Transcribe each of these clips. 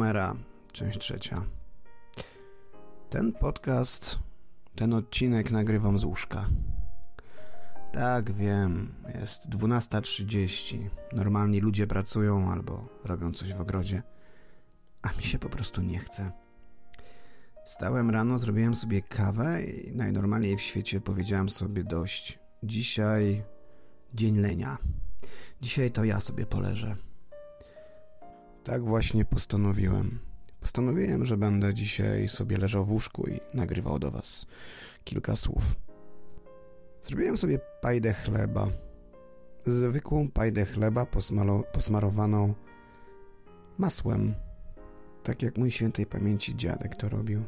Homera, część trzecia. Ten podcast, ten odcinek nagrywam z łóżka. Tak, wiem, jest 12.30. Normalni ludzie pracują albo robią coś w ogrodzie, a mi się po prostu nie chce. Wstałem rano, zrobiłem sobie kawę i najnormalniej w świecie powiedziałem sobie dość. Dzisiaj dzień lenia. Dzisiaj to ja sobie poleżę. Tak właśnie postanowiłem. Postanowiłem, że będę dzisiaj sobie leżał w łóżku i nagrywał do Was kilka słów. Zrobiłem sobie pajdę chleba. Zwykłą pajdę chleba posmarowaną masłem. Tak jak mój świętej pamięci dziadek to robił.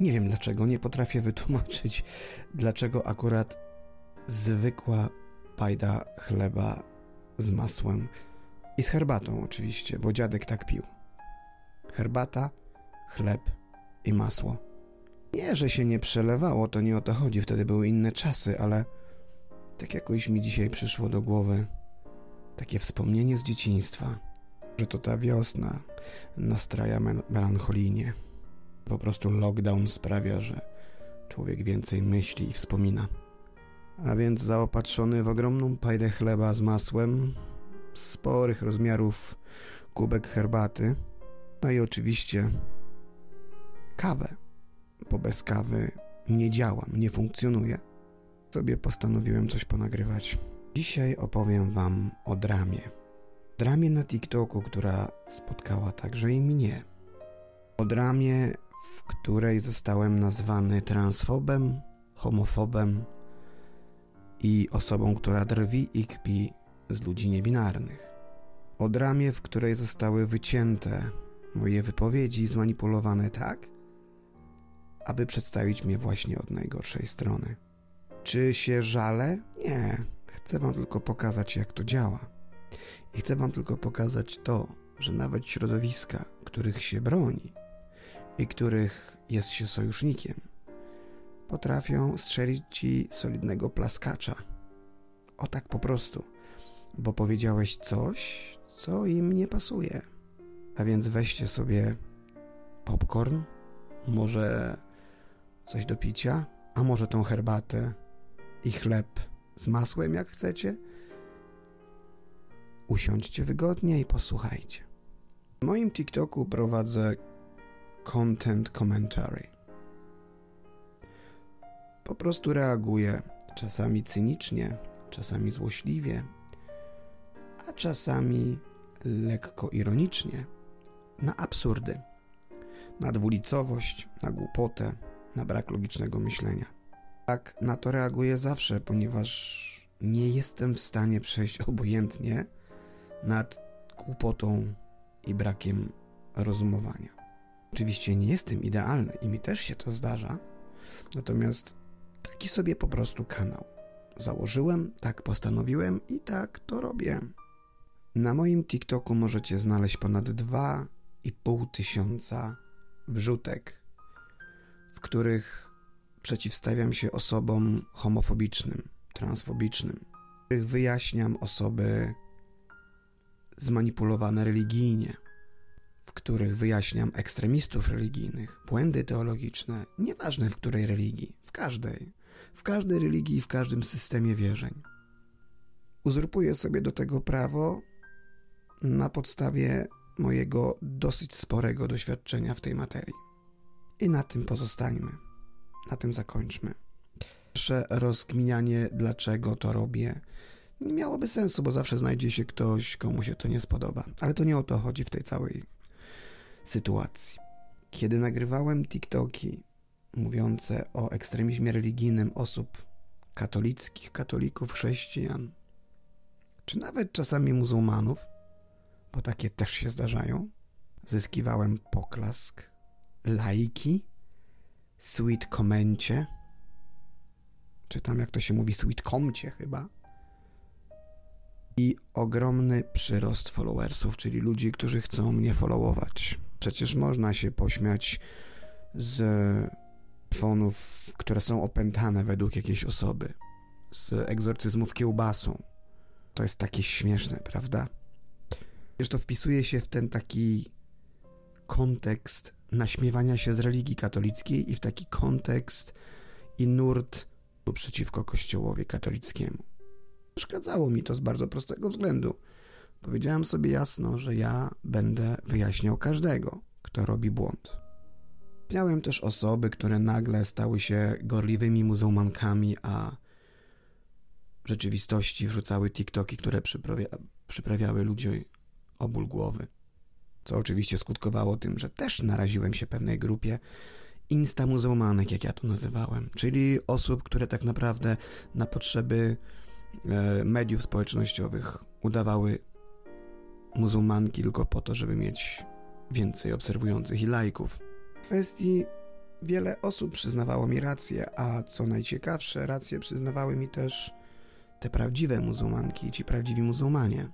Nie wiem dlaczego, nie potrafię wytłumaczyć, dlaczego akurat zwykła pajda chleba z masłem i z herbatą oczywiście, bo dziadek tak pił. Herbata, chleb i masło. Nie, że się nie przelewało, to nie o to chodzi, wtedy były inne czasy, ale tak jakoś mi dzisiaj przyszło do głowy takie wspomnienie z dzieciństwa, że to ta wiosna nastraja melancholijnie. Po prostu lockdown sprawia, że człowiek więcej myśli i wspomina. A więc zaopatrzony w ogromną pajdę chleba z masłem, sporych rozmiarów kubek herbaty, no i oczywiście kawę, bo bez kawy nie działam, nie funkcjonuję. Sobie postanowiłem coś ponagrywać. Dzisiaj opowiem Wam o dramie. Dramie na TikToku, która spotkała także i mnie. O dramie, w której zostałem nazwany transfobem, homofobem i osobą, która drwi i kpi z ludzi niebinarnych. O dramie, w której zostały wycięte moje wypowiedzi, zmanipulowane tak, aby przedstawić mnie właśnie od najgorszej strony. Czy się żalę? Nie. Chcę wam tylko pokazać, jak to działa. I chcę wam tylko pokazać to, że nawet środowiska, których się broni i których jest się sojusznikiem, potrafią strzelić ci solidnego plaskacza. O tak po prostu bo powiedziałeś coś, co im nie pasuje. A więc weźcie sobie popcorn, może coś do picia, a może tą herbatę i chleb z masłem, jak chcecie. Usiądźcie wygodnie i posłuchajcie. W moim TikToku prowadzę content commentary. Po prostu reaguję, czasami cynicznie, czasami złośliwie, a czasami lekko ironicznie, na absurdy, na dwulicowość, na głupotę, na brak logicznego myślenia. Tak na to reaguję zawsze, ponieważ nie jestem w stanie przejść obojętnie nad głupotą i brakiem rozumowania. Oczywiście nie jestem idealny i mi też się to zdarza, natomiast taki sobie po prostu kanał. Założyłem, tak postanowiłem i tak to robię. Na moim TikToku możecie znaleźć ponad 2,5 tysiąca wrzutek, w których przeciwstawiam się osobom homofobicznym, transfobicznym, w których wyjaśniam osoby zmanipulowane religijnie, w których wyjaśniam ekstremistów religijnych, błędy teologiczne, nieważne w której religii, w każdej, w każdej religii i w każdym systemie wierzeń. Uzurpuję sobie do tego prawo na podstawie mojego dosyć sporego doświadczenia w tej materii. I na tym pozostańmy. Na tym zakończmy. Pierwsze rozkminianie, dlaczego to robię, nie miałoby sensu, bo zawsze znajdzie się ktoś, komu się to nie spodoba. Ale to nie o to chodzi w tej całej sytuacji. Kiedy nagrywałem TikToki mówiące o ekstremizmie religijnym osób katolickich, katolików, chrześcijan, czy nawet czasami muzułmanów, bo takie też się zdarzają. Zyskiwałem poklask, lajki, sweet komencie, czy tam jak to się mówi, sweet komcie chyba. I ogromny przyrost followersów, czyli ludzi, którzy chcą mnie followować. Przecież można się pośmiać z fonów, które są opętane według jakiejś osoby, z egzorcyzmów kiełbasą. To jest takie śmieszne, prawda? Wiesz, to wpisuje się w ten taki kontekst naśmiewania się z religii katolickiej i w taki kontekst i nurt przeciwko Kościołowi katolickiemu. Przeszkadzało mi to z bardzo prostego względu. Powiedziałem sobie jasno, że ja będę wyjaśniał każdego, kto robi błąd. Miałem też osoby, które nagle stały się gorliwymi muzułmankami, a w rzeczywistości wrzucały TikToki, które przyprawia, przyprawiały ludzi o ból głowy. Co oczywiście skutkowało tym, że też naraziłem się pewnej grupie insta-muzułmanek, jak ja to nazywałem, czyli osób, które tak naprawdę na potrzeby e, mediów społecznościowych udawały muzułmanki tylko po to, żeby mieć więcej obserwujących i lajków. W kwestii wiele osób przyznawało mi rację, a co najciekawsze, rację przyznawały mi też te prawdziwe muzułmanki, ci prawdziwi muzułmanie,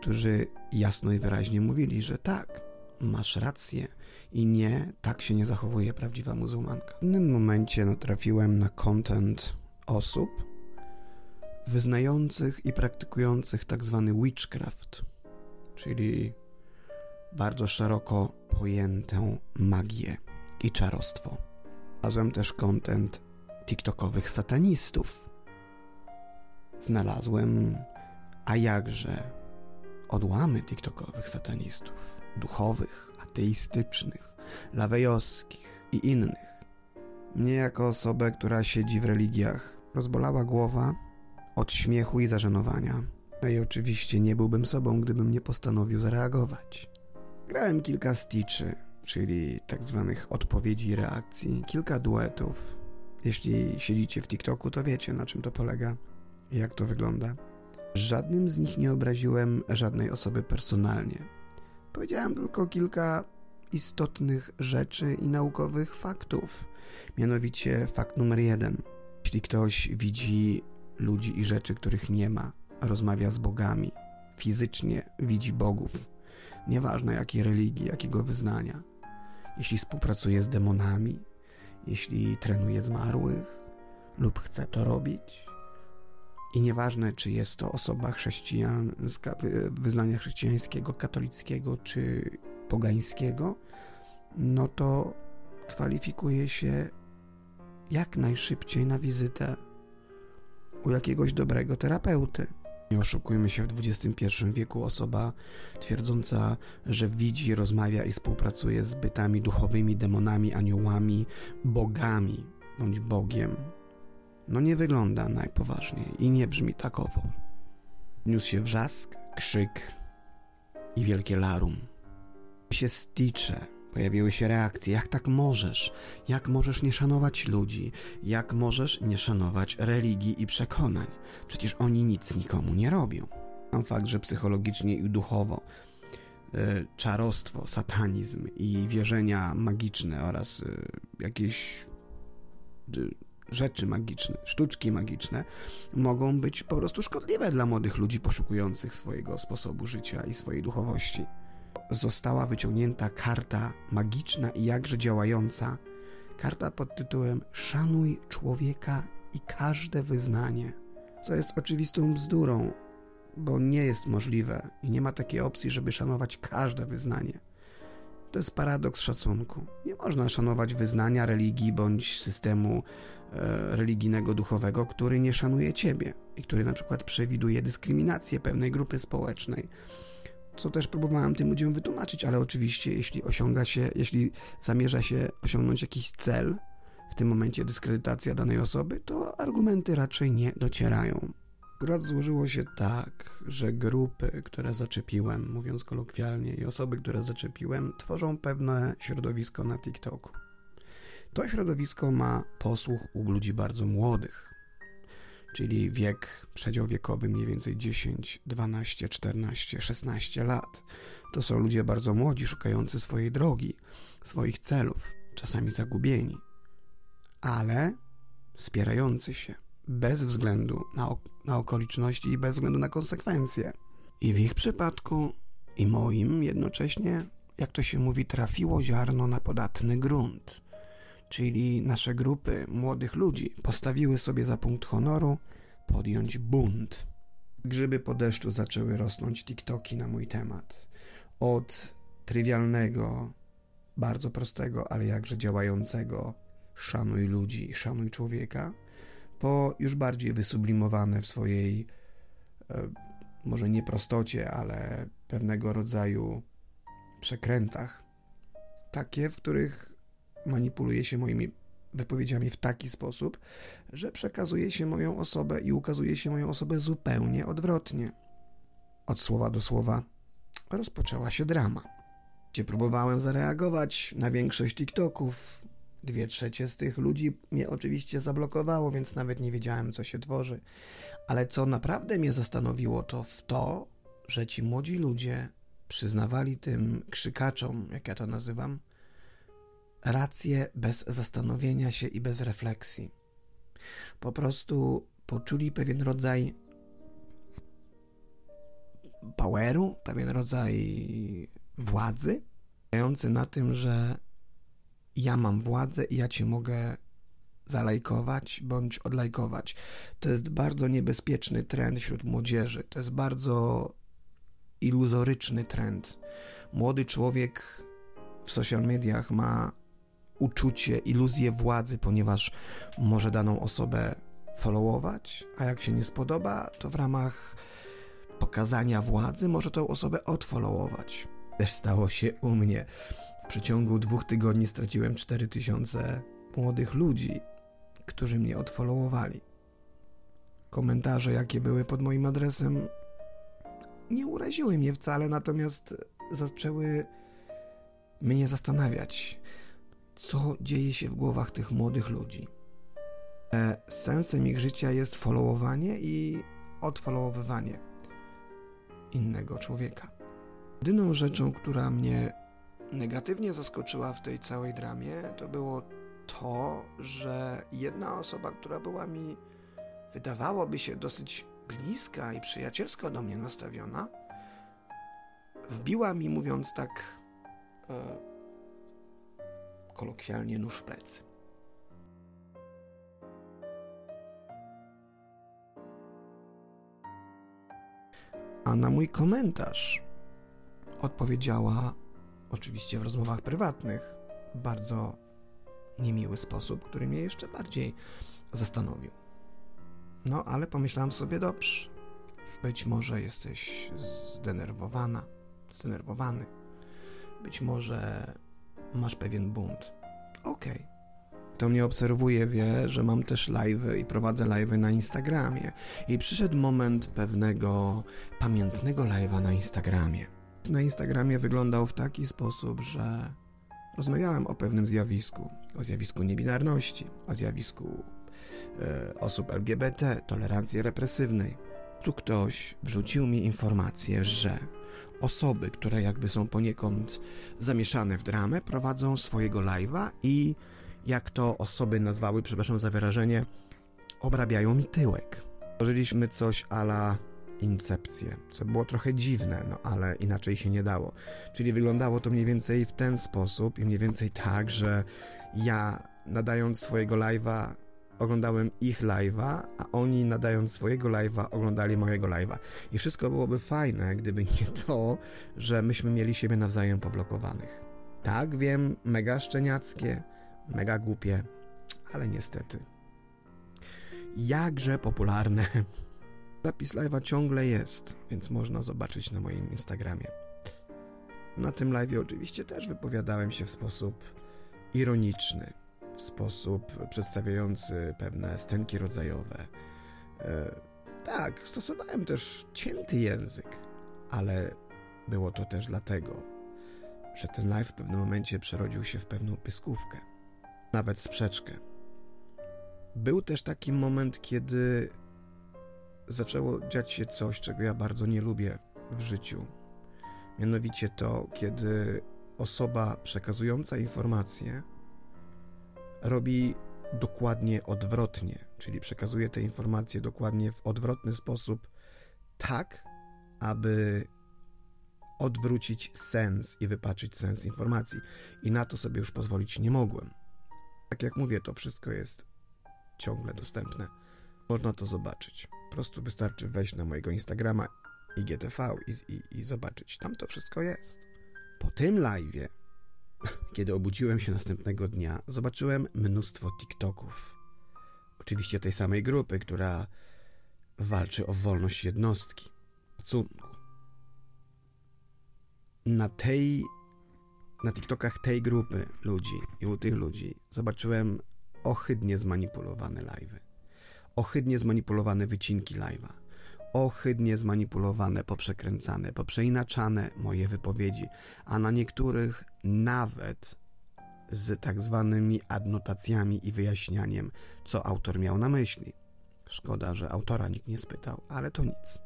którzy jasno i wyraźnie mówili, że tak, masz rację i nie, tak się nie zachowuje prawdziwa muzułmanka. W pewnym momencie natrafiłem na content osób wyznających i praktykujących tak zwany witchcraft, czyli bardzo szeroko pojętą magię i czarostwo. Znalazłem też kontent TikTokowych satanistów. Znalazłem, a jakże, odłamy TikTokowych satanistów, duchowych, ateistycznych, lawejowskich i innych. Mnie jako osobę, która siedzi w religiach, rozbolała głowa od śmiechu i zażenowania. No i oczywiście nie byłbym sobą, gdybym nie postanowił zareagować. Grałem kilka stitchy, czyli tak zwanych odpowiedzi i reakcji, kilka duetów. Jeśli siedzicie w TikToku, to wiecie na czym to polega i jak to wygląda. Żadnym z nich nie obraziłem żadnej osoby personalnie. Powiedziałem tylko kilka istotnych rzeczy i naukowych faktów. Mianowicie fakt numer jeden. Jeśli ktoś widzi ludzi i rzeczy, których nie ma, rozmawia z bogami, fizycznie widzi bogów, nieważne jakiej religii, jakiego wyznania, jeśli współpracuje z demonami, jeśli trenuje zmarłych lub chce to robić, i nieważne, czy jest to osoba chrześcijańska, wyznania chrześcijańskiego, katolickiego czy pogańskiego, no to kwalifikuje się jak najszybciej na wizytę u jakiegoś dobrego terapeuty. Nie oszukujmy się, w XXI wieku osoba twierdząca, że widzi, rozmawia i współpracuje z bytami duchowymi, demonami, aniołami, bogami bądź Bogiem, no nie wygląda najpoważniej i nie brzmi takowo. Niósł się wrzask, krzyk i wielkie larum. Się sticze, pojawiły się reakcje. Jak tak możesz? Jak możesz nie szanować ludzi? Jak możesz nie szanować religii i przekonań? Przecież oni nic nikomu nie robią. Sam fakt, że psychologicznie i duchowo e, czarostwo, satanizm i wierzenia magiczne oraz e, jakieś rzeczy magiczne, sztuczki magiczne mogą być po prostu szkodliwe dla młodych ludzi poszukujących swojego sposobu życia i swojej duchowości. Została wyciągnięta karta magiczna i jakże działająca, karta pod tytułem Szanuj człowieka i każde wyznanie, co jest oczywistą bzdurą, bo nie jest możliwe i nie ma takiej opcji, żeby szanować każde wyznanie. To jest paradoks szacunku. Nie można szanować wyznania, religii bądź systemu religijnego, duchowego, który nie szanuje ciebie i który na przykład przewiduje dyskryminację pewnej grupy społecznej. Co też próbowałem tym ludziom wytłumaczyć, ale oczywiście, jeśli osiąga się, jeśli zamierza się osiągnąć jakiś cel, w tym momencie dyskredytacja danej osoby, to argumenty raczej nie docierają. Akurat złożyło się tak, że grupy, które zaczepiłem, mówiąc kolokwialnie, i osoby, które zaczepiłem, tworzą pewne środowisko na TikToku. To środowisko ma posłuch u ludzi bardzo młodych, czyli wiek, przedział wiekowy mniej więcej 10, 12, 14, 16 lat. To są ludzie bardzo młodzi, szukający swojej drogi, swoich celów, czasami zagubieni, ale wspierający się bez względu na, na okoliczności i bez względu na konsekwencje. I w ich przypadku, i moim jednocześnie, jak to się mówi, trafiło ziarno na podatny grunt. Czyli nasze grupy młodych ludzi postawiły sobie za punkt honoru podjąć bunt. Grzyby po deszczu zaczęły rosnąć TikToki na mój temat. Od trywialnego, bardzo prostego, ale jakże działającego szanuj ludzi, szanuj człowieka, po już bardziej wysublimowane w swojej e, może nie prostocie, ale pewnego rodzaju przekrętach. Takie, w których manipuluje się moimi wypowiedziami w taki sposób, że przekazuje się moją osobę i ukazuje się moją osobę zupełnie odwrotnie. Od słowa do słowa rozpoczęła się drama. Gdzie próbowałem zareagować na większość TikToków. Dwie trzecie z tych ludzi mnie oczywiście zablokowało, więc nawet nie wiedziałem, co się tworzy. Ale co naprawdę mnie zastanowiło, to w to, że ci młodzi ludzie przyznawali tym krzykaczom, jak ja to nazywam, rację bez zastanowienia się i bez refleksji. Po prostu poczuli pewien rodzaj poweru, pewien rodzaj władzy, mający na tym, że ja mam władzę i ja cię mogę zalajkować bądź odlajkować. To jest bardzo niebezpieczny trend wśród młodzieży. To jest bardzo iluzoryczny trend. Młody człowiek w social mediach ma uczucie, iluzję władzy, ponieważ może daną osobę followować, a jak się nie spodoba, to w ramach pokazania władzy może tą osobę odfollowować. Też stało się u mnie. W przeciągu dwóch tygodni straciłem 4000 młodych ludzi, którzy mnie odfollowowali. Komentarze, jakie były pod moim adresem, nie uraziły mnie wcale, natomiast zaczęły mnie zastanawiać, co dzieje się w głowach tych młodych ludzi. E, sensem ich życia jest followowanie i odfollowowywanie innego człowieka. Jedyną rzeczą, która mnie negatywnie zaskoczyła w tej całej dramie, to było to, że jedna osoba, która była mi, wydawałoby się, dosyć bliska i przyjacielsko do mnie nastawiona, wbiła mi, mówiąc tak e, kolokwialnie, nóż w plecy. A na mój komentarz odpowiedziała, oczywiście w rozmowach prywatnych, bardzo niemiły sposób, który mnie jeszcze bardziej zastanowił. No, ale pomyślałam sobie, dobrze, być może jesteś zdenerwowana, zdenerwowany. Być może masz pewien bunt. Okej. Okay. Kto mnie obserwuje, wie, że mam też live i prowadzę live na Instagramie. I przyszedł moment pewnego pamiętnego live'a na Instagramie. Na Instagramie wyglądał w taki sposób, że rozmawiałem o pewnym zjawisku, o zjawisku niebinarności, o zjawisku e, osób LGBT, tolerancji represywnej. Tu ktoś wrzucił mi informację, że osoby, które jakby są poniekąd zamieszane w dramę, prowadzą swojego live'a i jak to osoby nazwały, przepraszam za wyrażenie, obrabiają mi tyłek. Tworzyliśmy coś ala incepcję, co było trochę dziwne, no ale inaczej się nie dało. Czyli wyglądało to mniej więcej w ten sposób i mniej więcej tak, że ja nadając swojego live'a oglądałem ich live'a, a oni nadając swojego live'a oglądali mojego live'a. I wszystko byłoby fajne, gdyby nie to, że myśmy mieli siebie nawzajem poblokowanych. Tak, wiem, mega szczeniackie, mega głupie, ale niestety. Jakże popularne. Zapis live'a ciągle jest, więc można zobaczyć na moim Instagramie. Na tym live'ie oczywiście też wypowiadałem się w sposób ironiczny, w sposób przedstawiający pewne stenki rodzajowe. E, tak, stosowałem też cięty język, ale było to też dlatego, że ten live w pewnym momencie przerodził się w pewną pyskówkę, nawet sprzeczkę. Był też taki moment, kiedy zaczęło dziać się coś, czego ja bardzo nie lubię w życiu. Mianowicie to, kiedy osoba przekazująca informacje robi dokładnie odwrotnie, czyli przekazuje te informacje dokładnie w odwrotny sposób, tak, aby odwrócić sens i wypaczyć sens informacji. I na to sobie już pozwolić nie mogłem. Tak jak mówię, to wszystko jest ciągle dostępne. Można to zobaczyć. Po prostu wystarczy wejść na mojego Instagrama IGTV i, i, i zobaczyć. Tam to wszystko jest. Po tym live'ie, kiedy obudziłem się następnego dnia, zobaczyłem mnóstwo TikToków. Oczywiście tej samej grupy, która walczy o wolność jednostki. Szacunku. Na tej na TikTokach tej grupy ludzi i u tych ludzi zobaczyłem ohydnie zmanipulowane live'y. Ohydnie zmanipulowane wycinki live'a. Ohydnie zmanipulowane, poprzekręcane, poprzeinaczane moje wypowiedzi, a na niektórych nawet z tak zwanymi adnotacjami i wyjaśnianiem, co autor miał na myśli. Szkoda, że autora nikt nie spytał, ale to nic.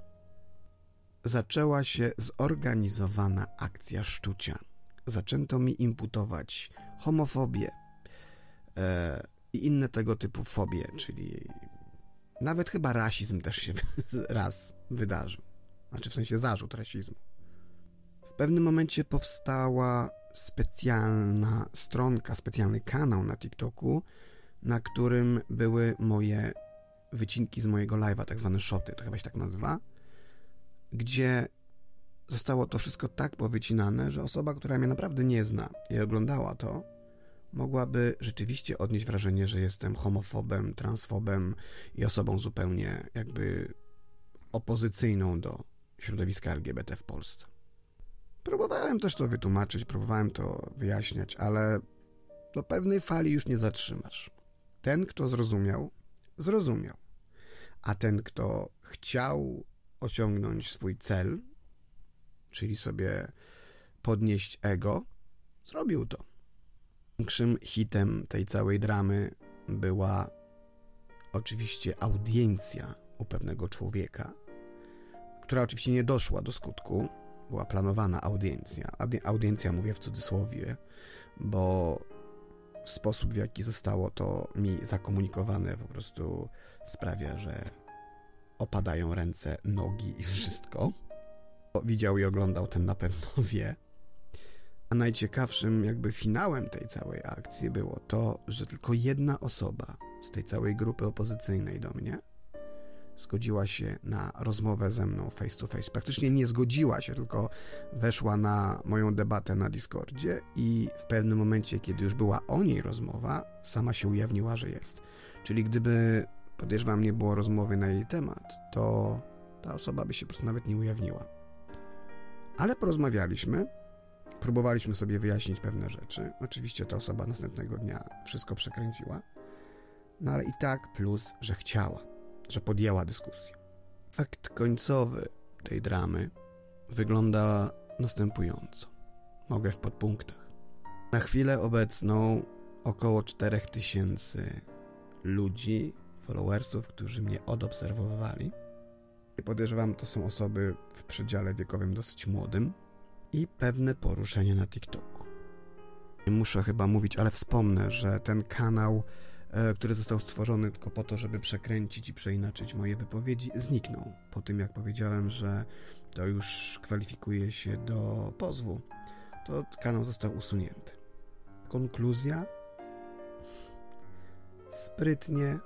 Zaczęła się zorganizowana akcja szczucia zaczęto mi imputować homofobię e, i inne tego typu fobie, czyli nawet chyba rasizm też się raz wydarzył. Znaczy w sensie zarzut rasizmu. W pewnym momencie powstała specjalna stronka, specjalny kanał na TikToku, na którym były moje wycinki z mojego live'a, tak zwane shoty, to chyba się tak nazywa, gdzie zostało to wszystko tak powycinane, że osoba, która mnie naprawdę nie zna i oglądała to, mogłaby rzeczywiście odnieść wrażenie, że jestem homofobem, transfobem i osobą zupełnie jakby opozycyjną do środowiska LGBT w Polsce. Próbowałem też to wytłumaczyć, próbowałem to wyjaśniać, ale do pewnej fali już nie zatrzymasz. Ten, kto zrozumiał, zrozumiał. A ten, kto chciał osiągnąć swój cel, czyli sobie podnieść ego, zrobił to. Większym hitem tej całej dramy była oczywiście audiencja u pewnego człowieka, która oczywiście nie doszła do skutku. Była planowana audiencja. Audiencja mówię w cudzysłowie, bo sposób, w jaki zostało to mi zakomunikowane, po prostu sprawia, że opadają ręce, nogi i wszystko widział i oglądał, ten na pewno wie. A najciekawszym jakby finałem tej całej akcji było to, że tylko jedna osoba z tej całej grupy opozycyjnej do mnie zgodziła się na rozmowę ze mną face to face. Praktycznie nie zgodziła się, tylko weszła na moją debatę na Discordzie i w pewnym momencie, kiedy już była o niej rozmowa, sama się ujawniła, że jest. Czyli gdyby, podejrzewam, nie było rozmowy na jej temat, to ta osoba by się po prostu nawet nie ujawniła. Ale porozmawialiśmy, próbowaliśmy sobie wyjaśnić pewne rzeczy. Oczywiście ta osoba następnego dnia wszystko przekręciła, no ale i tak plus, że chciała, że podjęła dyskusję. Fakt końcowy tej dramy wygląda następująco. Mogę w podpunktach. Na chwilę obecną około 4000 ludzi, followersów, którzy mnie odobserwowali, Podejrzewam, to są osoby w przedziale wiekowym dosyć młodym i pewne poruszenie na TikToku. Muszę chyba mówić, ale wspomnę, że ten kanał, e, który został stworzony tylko po to, żeby przekręcić i przeinaczyć moje wypowiedzi, zniknął po tym, jak powiedziałem, że to już kwalifikuje się do pozwu. To kanał został usunięty. Konkluzja? Sprytnie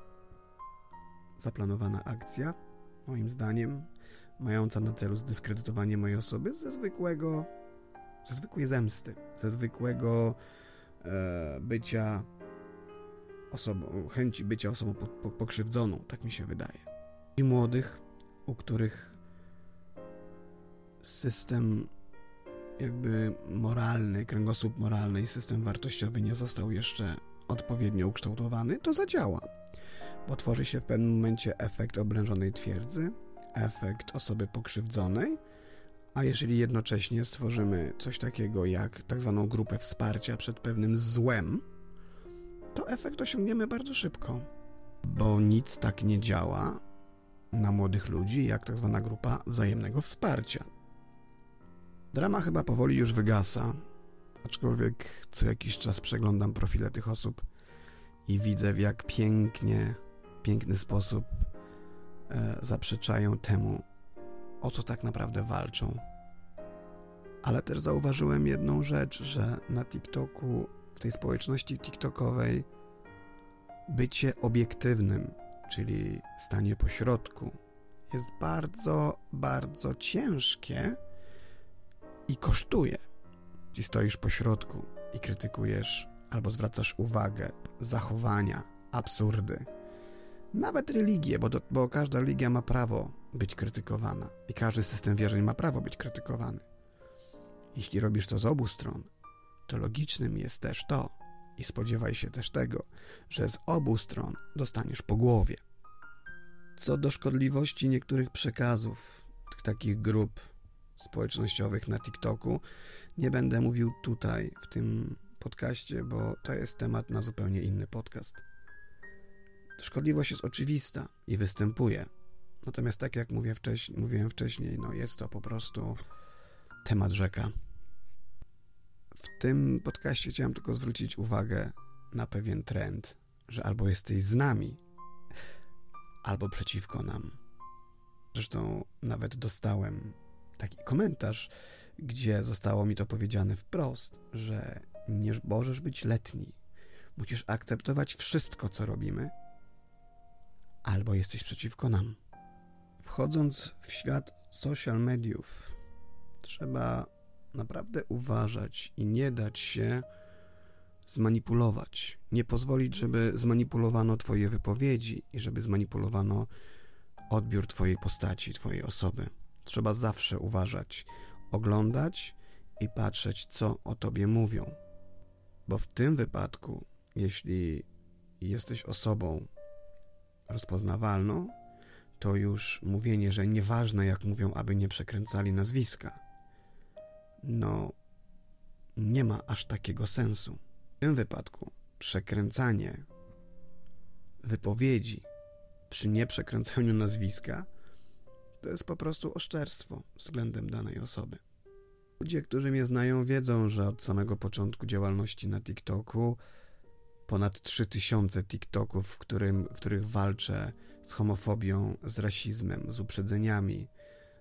zaplanowana akcja moim zdaniem, mająca na celu zdyskredytowanie mojej osoby ze zwykłego, ze zwykłej zemsty, ze zwykłego e, bycia osobą, chęci bycia osobą po, po, pokrzywdzoną, tak mi się wydaje. I młodych, u których system jakby moralny, kręgosłup moralny i system wartościowy nie został jeszcze odpowiednio ukształtowany, to zadziała bo tworzy się w pewnym momencie efekt oblężonej twierdzy, efekt osoby pokrzywdzonej, a jeżeli jednocześnie stworzymy coś takiego jak tak zwaną grupę wsparcia przed pewnym złem, to efekt osiągniemy bardzo szybko, bo nic tak nie działa na młodych ludzi jak tak zwana grupa wzajemnego wsparcia. Drama chyba powoli już wygasa, aczkolwiek co jakiś czas przeglądam profile tych osób i widzę, w jak pięknie piękny sposób zaprzeczają temu, o co tak naprawdę walczą. Ale też zauważyłem jedną rzecz, że na TikToku, w tej społeczności TikTokowej, bycie obiektywnym, czyli stanie pośrodku, jest bardzo, bardzo ciężkie i kosztuje. gdzie stoisz po środku i krytykujesz albo zwracasz uwagę, zachowania, absurdy. Nawet religię, bo, do, bo każda religia ma prawo być krytykowana i każdy system wierzeń ma prawo być krytykowany. Jeśli robisz to z obu stron, to logicznym jest też to, i spodziewaj się też tego, że z obu stron dostaniesz po głowie. Co do szkodliwości niektórych przekazów, takich grup społecznościowych na TikToku, nie będę mówił tutaj, w tym podcaście, bo to jest temat na zupełnie inny podcast. Szkodliwość jest oczywista i występuje. Natomiast tak jak mówię wcześniej, mówiłem wcześniej, no jest to po prostu temat rzeka. W tym podcaście chciałem tylko zwrócić uwagę na pewien trend, że albo jesteś z nami, albo przeciwko nam. Zresztą nawet dostałem taki komentarz, gdzie zostało mi to powiedziane wprost, że nie możesz być letni. Musisz akceptować wszystko, co robimy, albo jesteś przeciwko nam. Wchodząc w świat social mediów, trzeba naprawdę uważać i nie dać się zmanipulować. Nie pozwolić, żeby zmanipulowano Twoje wypowiedzi i żeby zmanipulowano odbiór Twojej postaci, Twojej osoby. Trzeba zawsze uważać, oglądać i patrzeć, co o Tobie mówią. Bo w tym wypadku, jeśli jesteś osobą rozpoznawalną, to już mówienie, że nieważne jak mówią, aby nie przekręcali nazwiska, no nie ma aż takiego sensu. W tym wypadku przekręcanie wypowiedzi przy nieprzekręcaniu nazwiska to jest po prostu oszczerstwo względem danej osoby. Ludzie, którzy mnie znają, wiedzą, że od samego początku działalności na TikToku ponad 3000 TikToków, w, którym, w których walczę z homofobią, z rasizmem, z uprzedzeniami,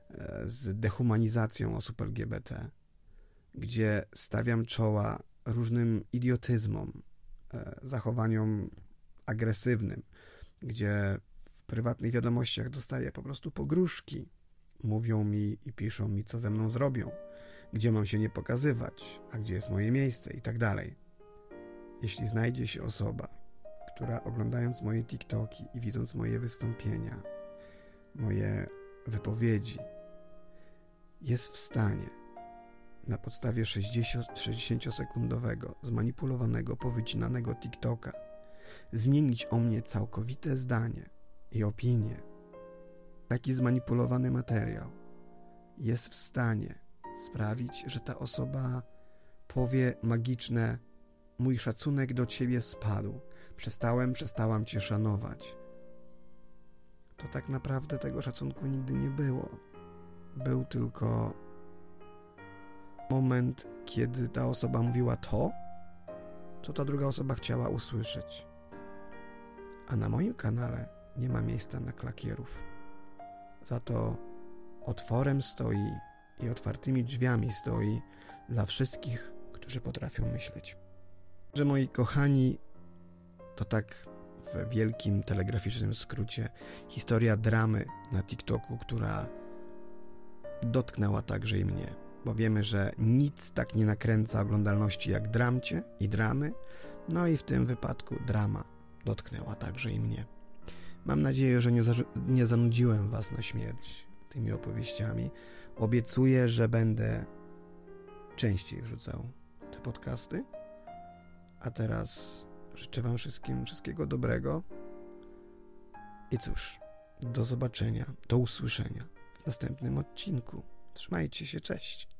e, z dehumanizacją osób LGBT, gdzie stawiam czoła różnym idiotyzmom, e, zachowaniom agresywnym, gdzie w prywatnych wiadomościach dostaję po prostu pogróżki. Mówią mi i piszą mi, co ze mną zrobią, gdzie mam się nie pokazywać, a gdzie jest moje miejsce i tak dalej. Jeśli znajdzie się osoba, która oglądając moje TikToki i widząc moje wystąpienia, moje wypowiedzi, jest w stanie na podstawie 60-sekundowego, zmanipulowanego, powycinanego TikToka zmienić o mnie całkowite zdanie i opinię, taki zmanipulowany materiał jest w stanie sprawić, że ta osoba powie magiczne mój szacunek do ciebie spadł. Przestałem, przestałam cię szanować. To tak naprawdę tego szacunku nigdy nie było. Był tylko moment, kiedy ta osoba mówiła to, co ta druga osoba chciała usłyszeć. A na moim kanale nie ma miejsca na klakierów. Za to otworem stoi i otwartymi drzwiami stoi dla wszystkich, którzy potrafią myśleć. Że moi kochani, to tak w wielkim telegraficznym skrócie historia dramy na TikToku, która dotknęła także i mnie, bo wiemy, że nic tak nie nakręca oglądalności jak dramcie i dramy, no i w tym wypadku drama dotknęła także i mnie. Mam nadzieję, że nie, za, nie zanudziłem Was na śmierć tymi opowieściami. Obiecuję, że będę częściej wrzucał te podcasty. A teraz życzę Wam wszystkim wszystkiego dobrego. I cóż, do zobaczenia, do usłyszenia w następnym odcinku. Trzymajcie się, cześć.